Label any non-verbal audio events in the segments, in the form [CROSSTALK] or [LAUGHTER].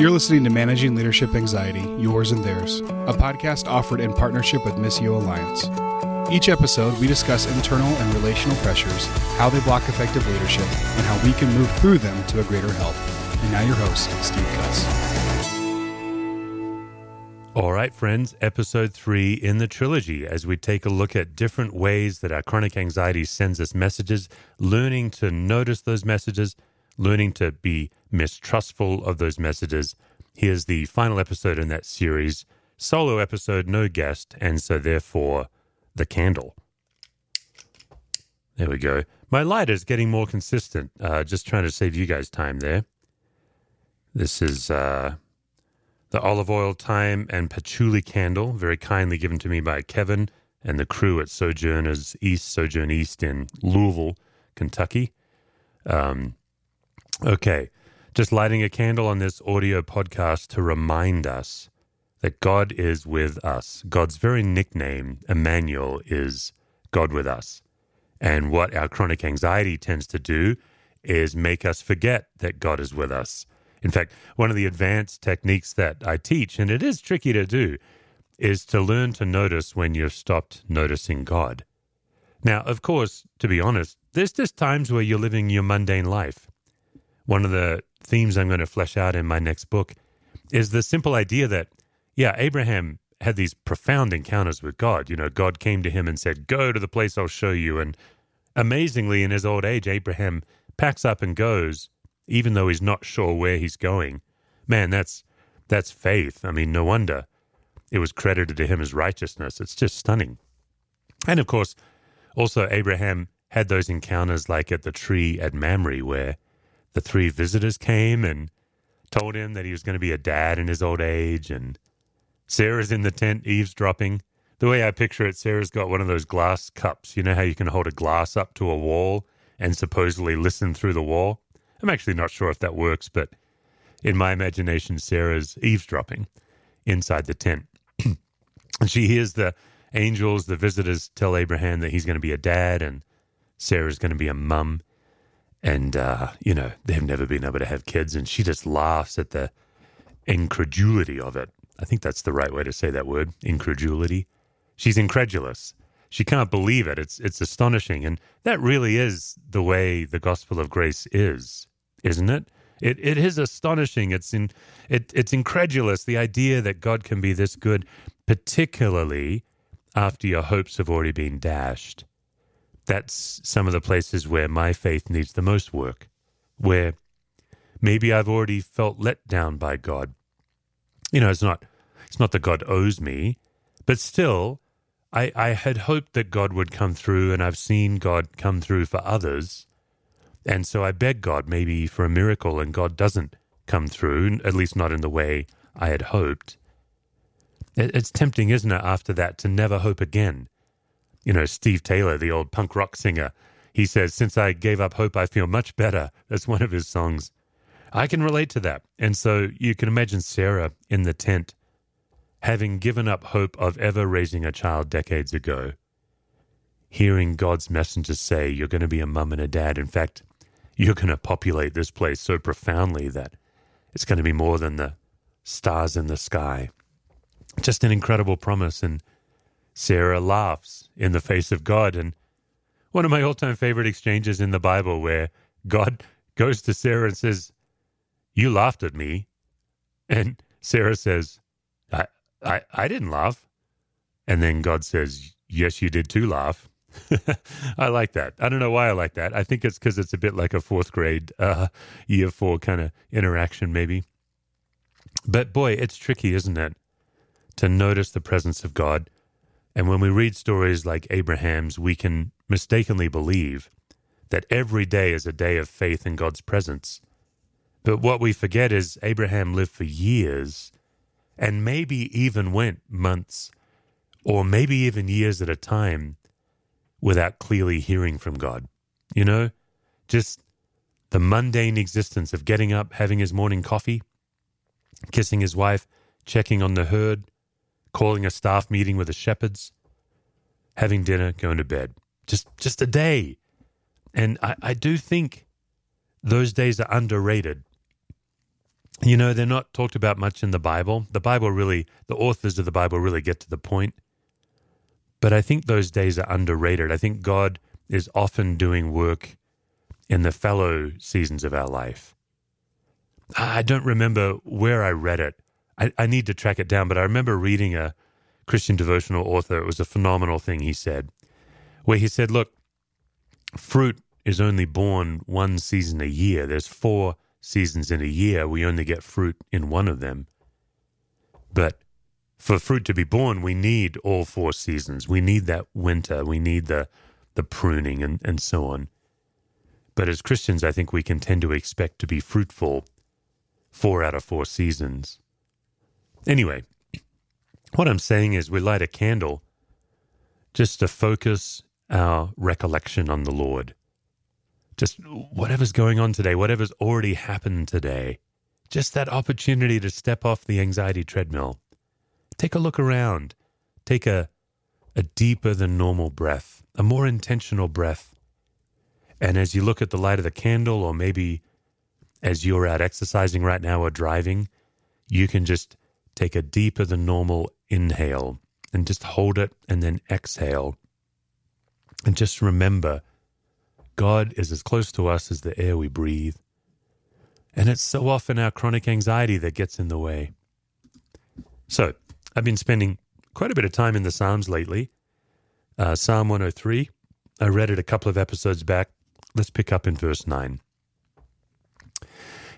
You're listening to Managing Leadership Anxiety, Yours and Theirs, a podcast offered in partnership with Missio Alliance. Each episode, we discuss internal and relational pressures, how they block effective leadership, and how we can move through them to a greater health. And now, your host, Steve Cuss. All right, friends, episode three in the trilogy as we take a look at different ways that our chronic anxiety sends us messages, learning to notice those messages, learning to be mistrustful of those messages. Here's the final episode in that series, solo episode, no guest, and so therefore the candle. There we go. My light is getting more consistent. Uh, just trying to save you guys time there. This is uh, the olive oil, thyme, and patchouli candle, very kindly given to me by Kevin and the crew at Sojourners East, Sojourn East in Louisville, Kentucky. Um, okay, just lighting a candle on this audio podcast to remind us that God is with us. God's very nickname, Emmanuel, is God with us. And what our chronic anxiety tends to do is make us forget that God is with us. In fact, one of the advanced techniques that I teach, and it is tricky to do, is to learn to notice when you've stopped noticing God. Now, of course, to be honest, there's just times where you're living your mundane life. One of the themes I'm going to flesh out in my next book is the simple idea that, yeah, Abraham had these profound encounters with God. You know, God came to him and said, Go to the place I'll show you. And amazingly, in his old age, Abraham packs up and goes, even though he's not sure where he's going. Man, that's that's faith. I mean, no wonder it was credited to him as righteousness. It's just stunning. And of course, also Abraham had those encounters like at the tree at Mamre where the three visitors came and told him that he was going to be a dad in his old age and Sarah's in the tent eavesdropping. The way I picture it, Sarah's got one of those glass cups. You know how you can hold a glass up to a wall and supposedly listen through the wall? I'm actually not sure if that works, but in my imagination, Sarah's eavesdropping inside the tent. [CLEARS THROAT] and she hears the angels, the visitors tell Abraham that he's going to be a dad and Sarah's going to be a mum. And, uh, you know, they've never been able to have kids. And she just laughs at the incredulity of it. I think that's the right way to say that word incredulity. She's incredulous. She can't believe it. It's, it's astonishing. And that really is the way the gospel of grace is isn't it? It it is astonishing. It's in it it's incredulous the idea that God can be this good, particularly after your hopes have already been dashed. That's some of the places where my faith needs the most work, where maybe I've already felt let down by God. You know, it's not it's not that God owes me, but still I, I had hoped that God would come through and I've seen God come through for others and so I beg God maybe for a miracle, and God doesn't come through, at least not in the way I had hoped. It's tempting, isn't it, after that, to never hope again? You know, Steve Taylor, the old punk rock singer, he says, Since I gave up hope, I feel much better. That's one of his songs. I can relate to that. And so you can imagine Sarah in the tent, having given up hope of ever raising a child decades ago, hearing God's messenger say, You're going to be a mum and a dad. In fact, you're going to populate this place so profoundly that it's going to be more than the stars in the sky. Just an incredible promise. And Sarah laughs in the face of God. And one of my all time favorite exchanges in the Bible where God [LAUGHS] goes to Sarah and says, You laughed at me. And Sarah says, I, I, I didn't laugh. And then God says, Yes, you did too laugh. [LAUGHS] I like that. I don't know why I like that. I think it's because it's a bit like a fourth grade, uh, year four kind of interaction, maybe. But boy, it's tricky, isn't it? To notice the presence of God. And when we read stories like Abraham's, we can mistakenly believe that every day is a day of faith in God's presence. But what we forget is Abraham lived for years and maybe even went months or maybe even years at a time without clearly hearing from God. You know, just the mundane existence of getting up, having his morning coffee, kissing his wife, checking on the herd, calling a staff meeting with the shepherds, having dinner, going to bed. Just just a day. And I, I do think those days are underrated. You know, they're not talked about much in the Bible. The Bible really, the authors of the Bible really get to the point. But I think those days are underrated. I think God is often doing work in the fallow seasons of our life. I don't remember where I read it. I, I need to track it down, but I remember reading a Christian devotional author. It was a phenomenal thing he said, where he said, Look, fruit is only born one season a year. There's four seasons in a year, we only get fruit in one of them. But for fruit to be born, we need all four seasons. We need that winter. We need the the pruning and, and so on. But as Christians, I think we can tend to expect to be fruitful four out of four seasons. Anyway, what I'm saying is we light a candle just to focus our recollection on the Lord just whatever's going on today, whatever's already happened today, just that opportunity to step off the anxiety treadmill. Take a look around. Take a, a deeper than normal breath, a more intentional breath. And as you look at the light of the candle, or maybe as you're out exercising right now or driving, you can just take a deeper than normal inhale and just hold it and then exhale. And just remember God is as close to us as the air we breathe. And it's so often our chronic anxiety that gets in the way. So, I've been spending quite a bit of time in the Psalms lately. Uh, Psalm 103, I read it a couple of episodes back. Let's pick up in verse 9.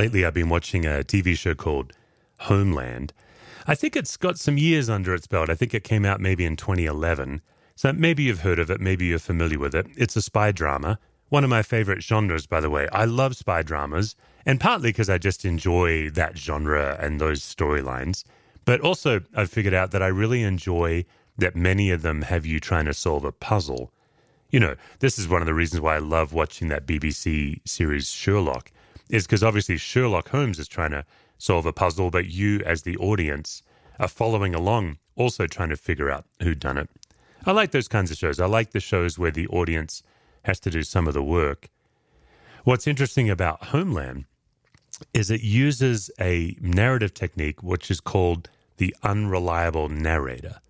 Lately, I've been watching a TV show called Homeland. I think it's got some years under its belt. I think it came out maybe in 2011. So maybe you've heard of it, maybe you're familiar with it. It's a spy drama. One of my favorite genres, by the way. I love spy dramas, and partly because I just enjoy that genre and those storylines. But also, I've figured out that I really enjoy that many of them have you trying to solve a puzzle. You know, this is one of the reasons why I love watching that BBC series Sherlock is because obviously Sherlock Holmes is trying to solve a puzzle, but you, as the audience, are following along, also trying to figure out who done it. I like those kinds of shows. I like the shows where the audience has to do some of the work. What's interesting about Homeland is it uses a narrative technique which is called the unreliable narrator.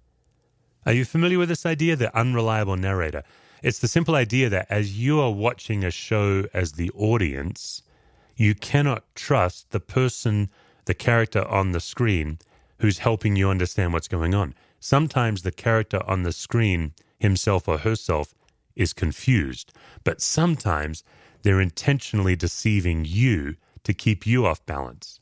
Are you familiar with this idea, the unreliable narrator? It's the simple idea that as you are watching a show as the audience, you cannot trust the person, the character on the screen who's helping you understand what's going on. Sometimes the character on the screen, himself or herself, is confused, but sometimes they're intentionally deceiving you to keep you off balance.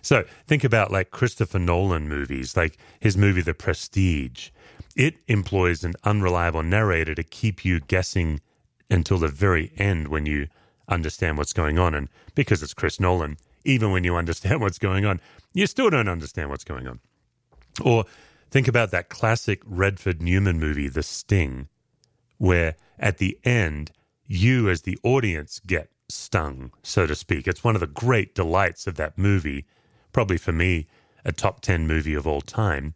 So think about like Christopher Nolan movies, like his movie The Prestige. It employs an unreliable narrator to keep you guessing until the very end when you understand what's going on. And because it's Chris Nolan, even when you understand [LAUGHS] what's going on, you still don't understand what's going on. Or think about that classic Redford Newman movie, The Sting, where at the end, you as the audience get stung, so to speak. It's one of the great delights of that movie, probably for me, a top 10 movie of all time.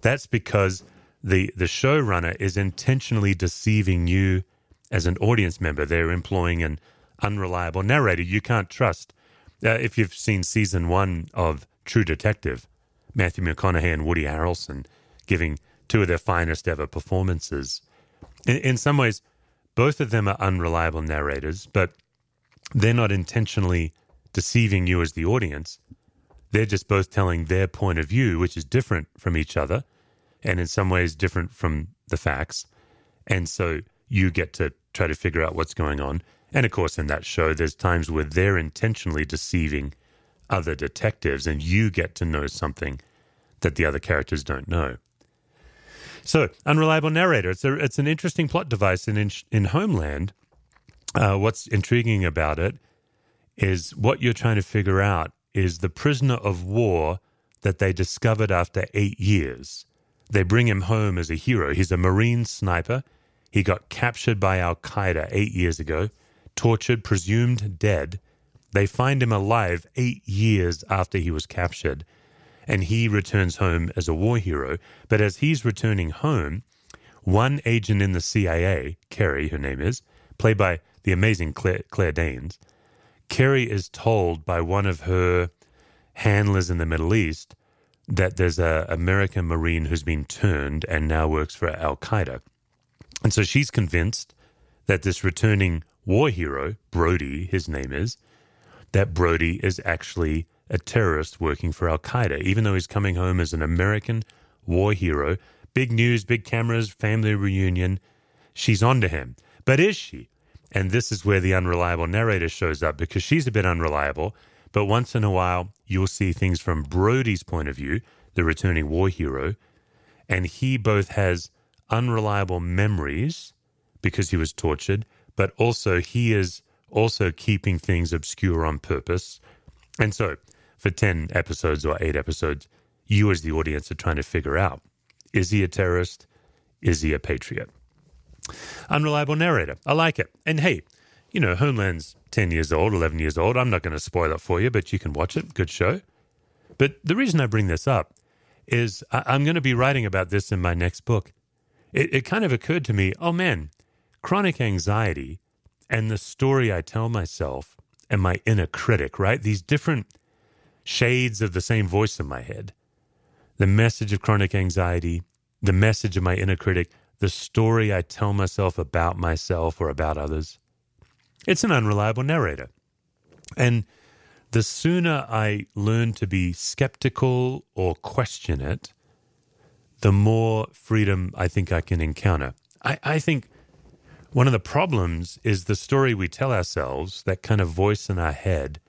That's because the, the showrunner is intentionally deceiving you as an audience member. They're employing an unreliable narrator you can't trust. Uh, if you've seen season one of True Detective, Matthew McConaughey and Woody Harrelson giving two of their finest ever performances. In, in some ways, both of them are unreliable narrators, but they're not intentionally deceiving you as the audience. They're just both telling their point of view, which is different from each other and in some ways different from the facts. And so you get to try to figure out what's going on. And of course, in that show, there's times where they're intentionally deceiving other detectives, and you get to know something that the other characters don't know. So, unreliable narrator. It's a it's an interesting plot device in in, in Homeland. Uh, what's intriguing about it is what you're trying to figure out is the prisoner of war that they discovered after eight years. They bring him home as a hero. He's a Marine sniper. He got captured by Al Qaeda eight years ago, tortured, presumed dead. They find him alive eight years after he was captured and he returns home as a war hero. But as he's returning home, one agent in the CIA, Carrie, her name is, played by the amazing Claire, Claire Danes, Carrie is told by one of her handlers in the Middle East that there's a American Marine who's been turned and now works for Al Qaeda. And so she's convinced that this returning war hero, Brody, his name is, that Brody is actually a terrorist working for Al Qaeda, even though he's coming home as an American war hero. Big news, big cameras, family reunion. She's onto him. But is she? And this is where the unreliable narrator shows up because she's a bit unreliable. But once in a while, you'll see things from Brody's point of view, the returning war hero. And he both has unreliable memories because he was tortured, but also he is also keeping things obscure on purpose. And so for 10 episodes or eight episodes, you as the audience are trying to figure out is he a terrorist? Is he a patriot? Unreliable narrator. I like it. And hey, you know, Homeland's 10 years old, 11 years old. I'm not going to spoil it for you, but you can watch it. Good show. But the reason I bring this up is I- am going to be writing about this in my next book. It, it kind of occurred to me oh man, chronic anxiety and the story I tell myself and my inner critic, right? These different shades of the same voice in my head. The message of chronic anxiety, the message of my inner critic, the story I tell myself about myself or about others. It's an unreliable narrator. And the sooner I learn to be skeptical or question it, the more freedom I think I can encounter. I, I think one of the problems is the story we tell ourselves, that kind of voice in our head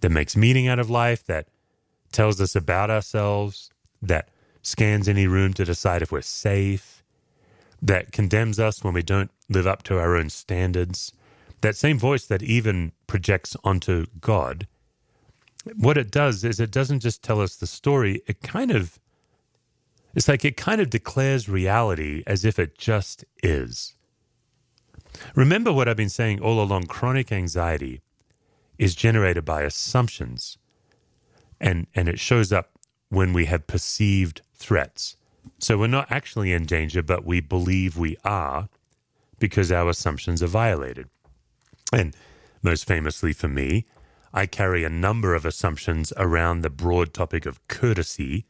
that makes meaning out of life, that tells us about ourselves, that scans any room to decide if we're safe, that condemns us when we don't live up to our own standards, that same voice that even projects onto God. What it does is it doesn't just tell us the story, it kind of it's like it kind of declares reality as if it just is. Remember what I've been saying all along chronic anxiety is generated by assumptions. And, and it shows up when we have perceived threats. So we're not actually in danger, but we believe we are because our assumptions are violated. And most famously for me, I carry a number of assumptions around the broad topic of courtesy,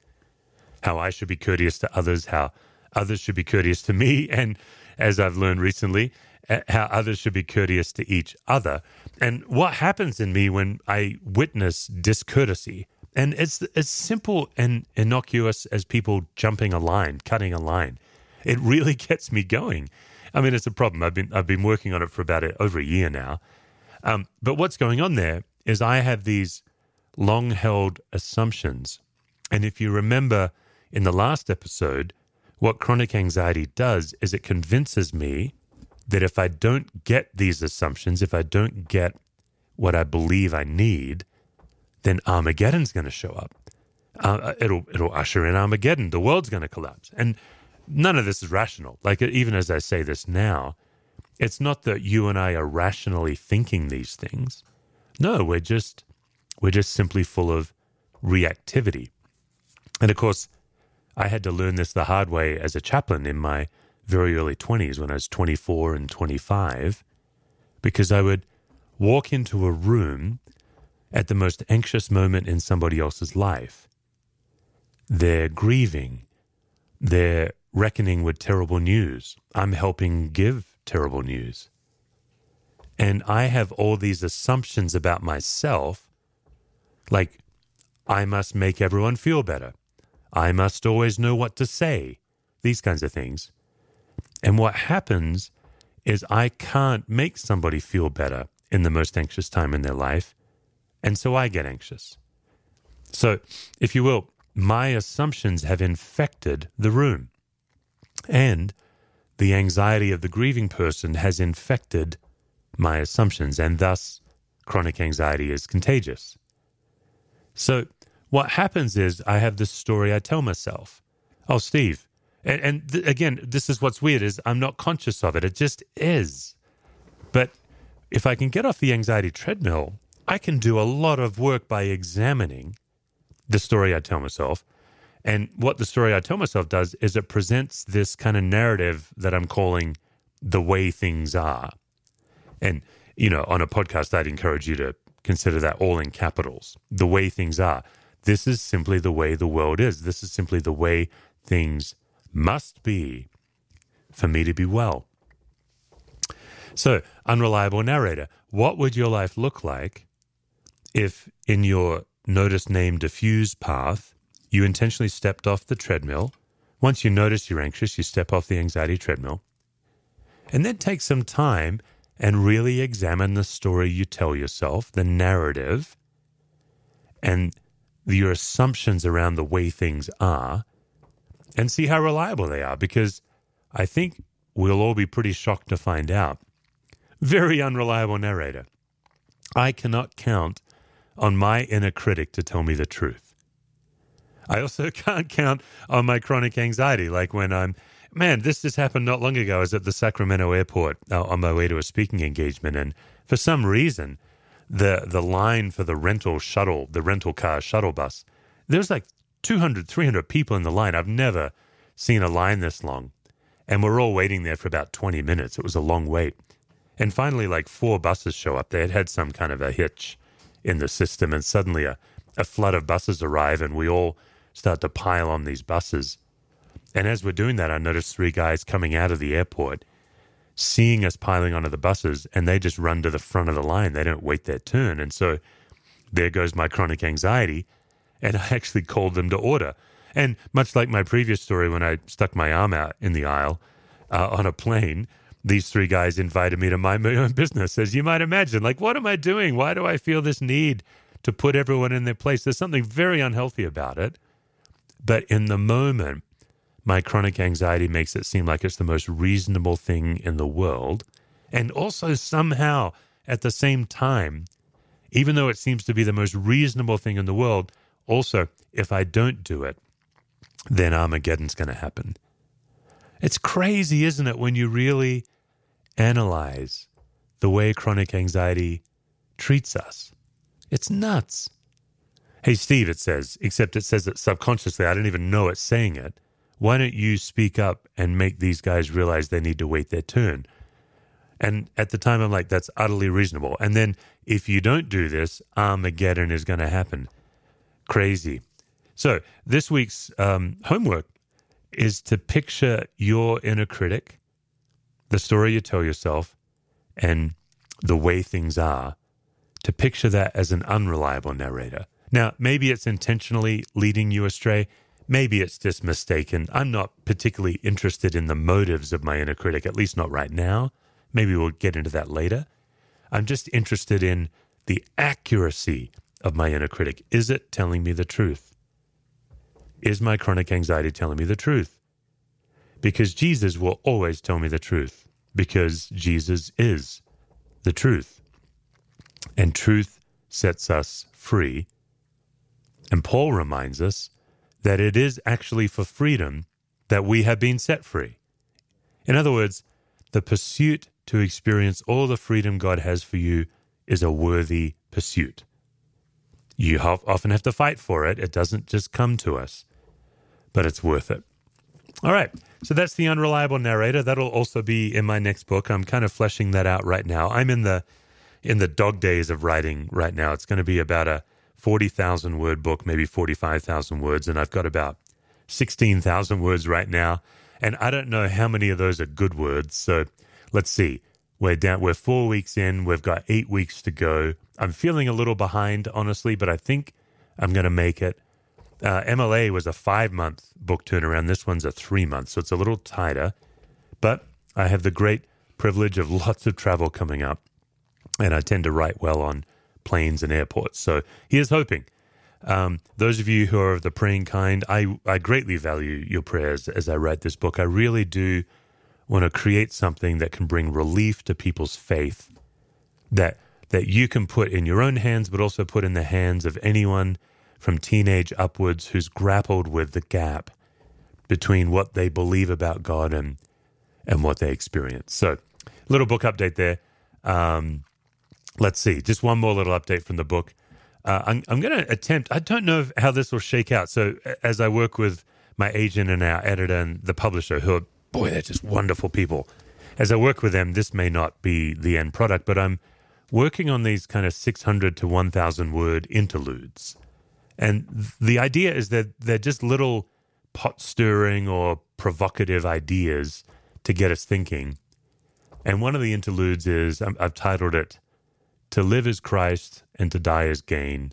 how I should be courteous to others, how others should be courteous to me, [LAUGHS] and as I've learned recently, how others should be courteous to each other. And what happens in me when I witness discourtesy? And it's as simple and innocuous as people jumping a line, cutting a line. It really [LAUGHS] gets me going. I mean, it's a problem. I've been I've been working on it for about over a year now. Um, but what's going on there is I have these long held assumptions, and if you remember in the last episode, what chronic anxiety does is it convinces me that if I don't get these assumptions, if I don't get what I believe I need, then Armageddon's going to show up. Uh, it'll it'll usher in Armageddon. The world's going to collapse, and none of this is rational. Like even as I say this now, it's not that you and I are rationally thinking these things. No, we're just we're just simply full of reactivity. And of course, I had to learn this the hard way as a chaplain in my very early 20s when I was 24 and 25 because I would walk into a room at the most anxious moment in somebody else's life. They're grieving, they're reckoning with terrible news. I'm helping give terrible news. And I have all these assumptions about myself, like I must make everyone feel better. I must always know what to say. These kinds of things. And what happens is I can't make somebody feel better in the most anxious time in their life. And so I get anxious. So, if you will, my assumptions have infected the room. And the anxiety of the grieving person has infected my assumptions, and thus chronic anxiety is contagious. So, what happens is I have this story I tell myself. Oh, Steve, and, and th- again, this is what's weird is I'm not conscious of it. It just is. But if I can get off the anxiety treadmill, I can do a lot of work by examining the story I tell myself. And what the story I tell myself does is it presents this kind of narrative that I'm calling the way things are. And, you know, on a podcast, I'd encourage you to consider that all in capitals the way things are. This is simply the way the world is. This is simply the way things must be for me to be well. So, unreliable narrator, what would your life look like if in your notice name diffuse path you intentionally stepped off the treadmill? Once you notice you're anxious, you step off the anxiety treadmill. And then take some time and really examine the story you tell yourself, the narrative, and your assumptions around the way things are, and see how reliable they are. Because I think we'll all be pretty shocked to find out. Very unreliable narrator. I cannot count on my inner critic to tell me the truth. I also [LAUGHS] can't count on my chronic anxiety, like when I'm, man, this just happened not long ago. I was at the Sacramento airport uh, on my way to a speaking engagement, and for some reason, the the line for the rental shuttle, the rental car shuttle bus, there was like 200, 300 people in the line. I've never seen a line this long. And we're all waiting there for about 20 minutes. It was a long wait. And finally, like four buses show up. They had had some kind of a hitch in the system, and suddenly a, a flood of buses arrive, and we all start to pile on these buses. And as we're doing that, I notice three guys coming out of the airport, seeing us piling onto the buses, and they just run to the front of the line. They don't wait their turn. And so there goes my chronic anxiety. And I actually called them to order. And much like my previous story when I stuck my arm out in the aisle uh, on a plane, these three guys invited me to mind my own business, as you might imagine. Like, what am I doing? Why do I feel this need to put everyone in their place? There's something very unhealthy about it. But in the moment, my chronic anxiety makes it seem like it's the most reasonable thing in the world. And also, somehow, at the same time, even though it seems to be the most reasonable thing in the world, also, if I don't do it, then Armageddon's going to happen. It's crazy, isn't it, when you really analyze the way chronic anxiety treats us? It's nuts. Hey, Steve, it says, except it says it subconsciously. I don't even know it's saying it. Why don't you speak up and make these guys realize they need to wait their turn? And at the time, I'm like, that's utterly reasonable. And then if you don't do this, Armageddon is going to happen. Crazy. So, this week's um, homework is to picture your inner critic, the story you tell yourself, and the way things are, to picture that as an unreliable narrator. Now, maybe it's intentionally leading you astray. Maybe it's just mistaken. I'm not particularly interested in the motives of my inner critic, at least not right now. Maybe we'll get into that later. I'm just interested in the accuracy of my inner critic. Is it telling me the truth? Is my chronic anxiety telling me the truth? Because Jesus will always tell me the truth, because Jesus is the truth. And truth sets us free. And Paul reminds us that it is actually for freedom that we have been set free. In other words, the pursuit to experience all the freedom God has for you is a worthy pursuit. You often have to fight for it, it doesn't just come to us but it's worth it. All right. So that's the unreliable narrator. That'll also be in my next book. I'm kind of fleshing that out right now. I'm in the in the dog days of writing right now. It's going to be about a 40,000 word book, maybe 45,000 words, and I've got about 16,000 words right now. And I don't know how many of those are good words. So let's see. We're down we're 4 weeks in. We've got 8 weeks to go. I'm feeling a little behind honestly, but I think I'm going to make it. Uh, MLA was a five month book turnaround. This one's a three month, so it's a little tighter. But I have the great privilege of lots of travel coming up, and I tend to write well on planes and airports. So here's hoping. Um, those of you who are of the praying kind, I, I greatly value your prayers as I write this book. I really do want to create something that can bring relief to people's faith that that you can put in your own hands, but also put in the hands of anyone from teenage upwards who's grappled with the gap between what they believe about God and and what they experience. So, little book update there. Um, let's see, just one more little update from the book. Uh, I'm, I'm going to attempt. I don't know how this will shake out. So, as I work with my agent and our editor and the publisher, who are boy, they're just wonderful people. As I work with them, this may not be the end product, but I'm working on these kind of 600 to 1,000 word interludes. And the idea is that they're just little pot stirring or provocative ideas to get us thinking. And one of the interludes is um, I've titled it To Live as Christ and to Die as Gain.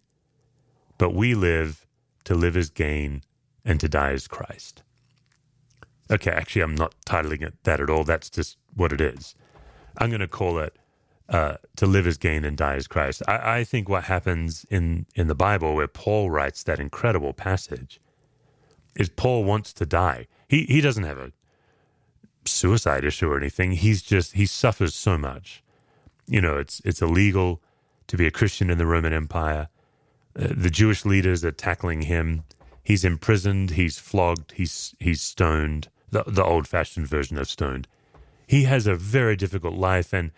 But we live to live as gain and to die as Christ. Okay, actually, I'm not titling it that at all. That's just what it is. I'm going to call it uh, to live as gain and die as Christ. I, I, think what happens in, in the Bible, where Paul writes that incredible passage, is Paul wants to die. He he doesn't have a suicide issue or anything. He's just he suffers so much. You know, it's it's illegal to be a Christian in the Roman Empire. Uh, the Jewish leaders are tackling him. He's imprisoned. He's flogged. He's he's stoned the, the old fashioned version of stoned. He has a very difficult life. And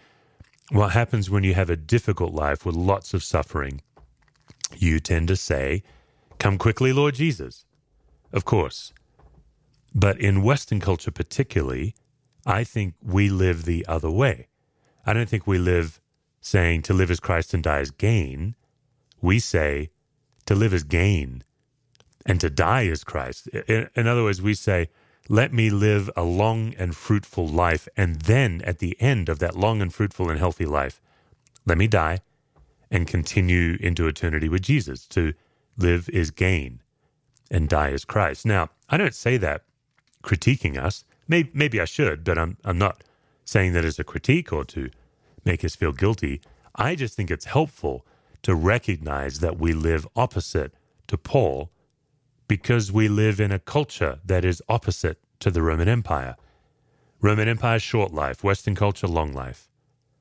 what happens when you have a difficult life with lots of suffering? You tend to say, Come quickly, Lord Jesus. Of course. But in Western culture, particularly, I think we live the other way. I don't think we live saying to live as Christ and die as gain. We say to live as gain and to die as Christ. In other words, we say let me live a long and fruitful life. And then at the end of that long and fruitful and healthy life, let me die and continue into eternity with Jesus. To live is gain and die is Christ. Now, I don't say that critiquing us. Maybe, maybe I should, but I'm, I'm not saying that as a critique or to make us feel guilty. I just think it's helpful to recognize that we live opposite to Paul because we live in a culture that is opposite to the Roman Empire. Roman Empire, short life, Western culture, long life.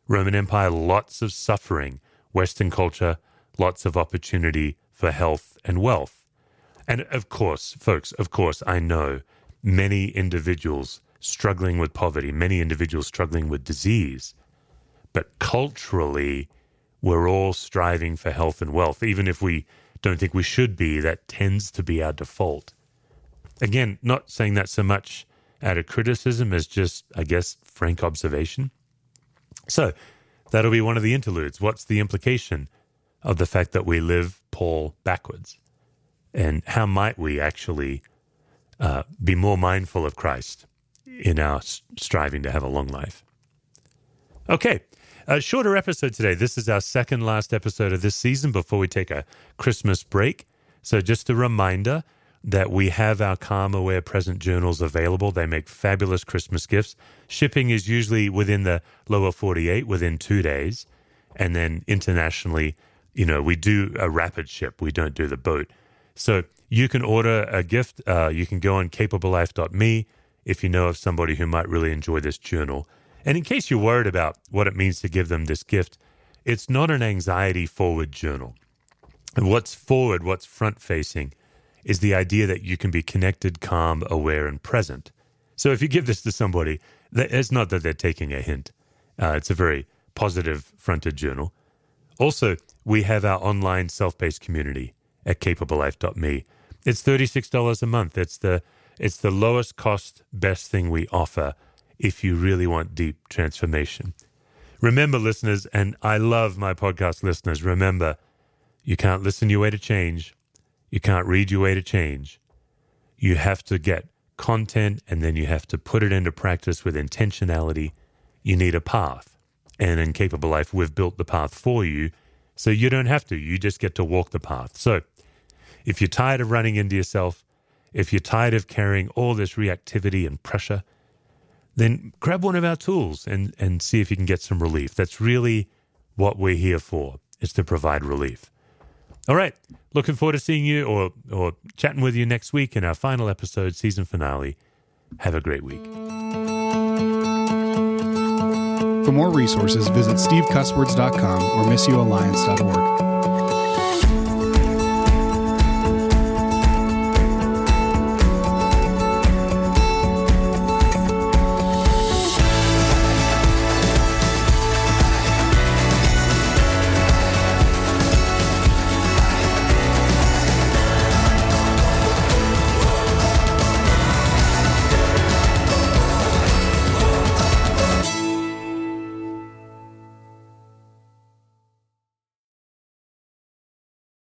Roman Empire, lots of suffering. Western culture, lots of opportunity for health and wealth. And of course, folks, of course, I know many individuals struggling with poverty, many individuals struggling with disease. But culturally, we're all striving for health and wealth, even if we don't think we should be. That tends to be our default. Again, not saying that so much out of criticism as just, I guess, frank observation. So that'll be one of the interludes. What's the implication of the fact that we live Paul backwards? And how might we actually uh, be more mindful of Christ in our striving to have a long life? Okay, a shorter episode today. This is our second last episode of this season before we take a Christmas break. So, just a reminder that we have our Calm Aware Present journals available. They make fabulous Christmas gifts. Shipping is usually within the lower 48, within two days. And then internationally, you know, we do a rapid ship, we don't do the boat. So, you can order a gift. Uh, you can go on capablelife.me if you know of somebody who might really enjoy this journal. And in case you're worried about what it means to give them this gift, it's not an anxiety forward journal. And what's forward, what's front facing, is the idea that you can be connected, calm, aware, and present. So if you give this to somebody, it's not that they're taking a hint. Uh, it's a very positive fronted journal. Also, we have our online self paced community at capablelife.me. It's $36 a month. It's the, it's the lowest cost, best thing we offer if you really want deep transformation. Remember, listeners, and I love my podcast listeners, remember, you can't listen your way to change. You can't read your way to change. You have to get content and then you have to put it into practice with intentionality. You need a path. And in Capable Life, we've built the path for you. So you don't have to. You just get to walk the path. So if you're tired of running into yourself, if you're tired of carrying all this reactivity and pressure, then grab one of our tools and, and see if you can get some relief. That's really what we're here for, is to provide relief. All right. Looking forward to seeing you or, or chatting with you next week in our final episode, season finale. Have a great week. For more resources, visit stevecusswords.com or missioalliance.org.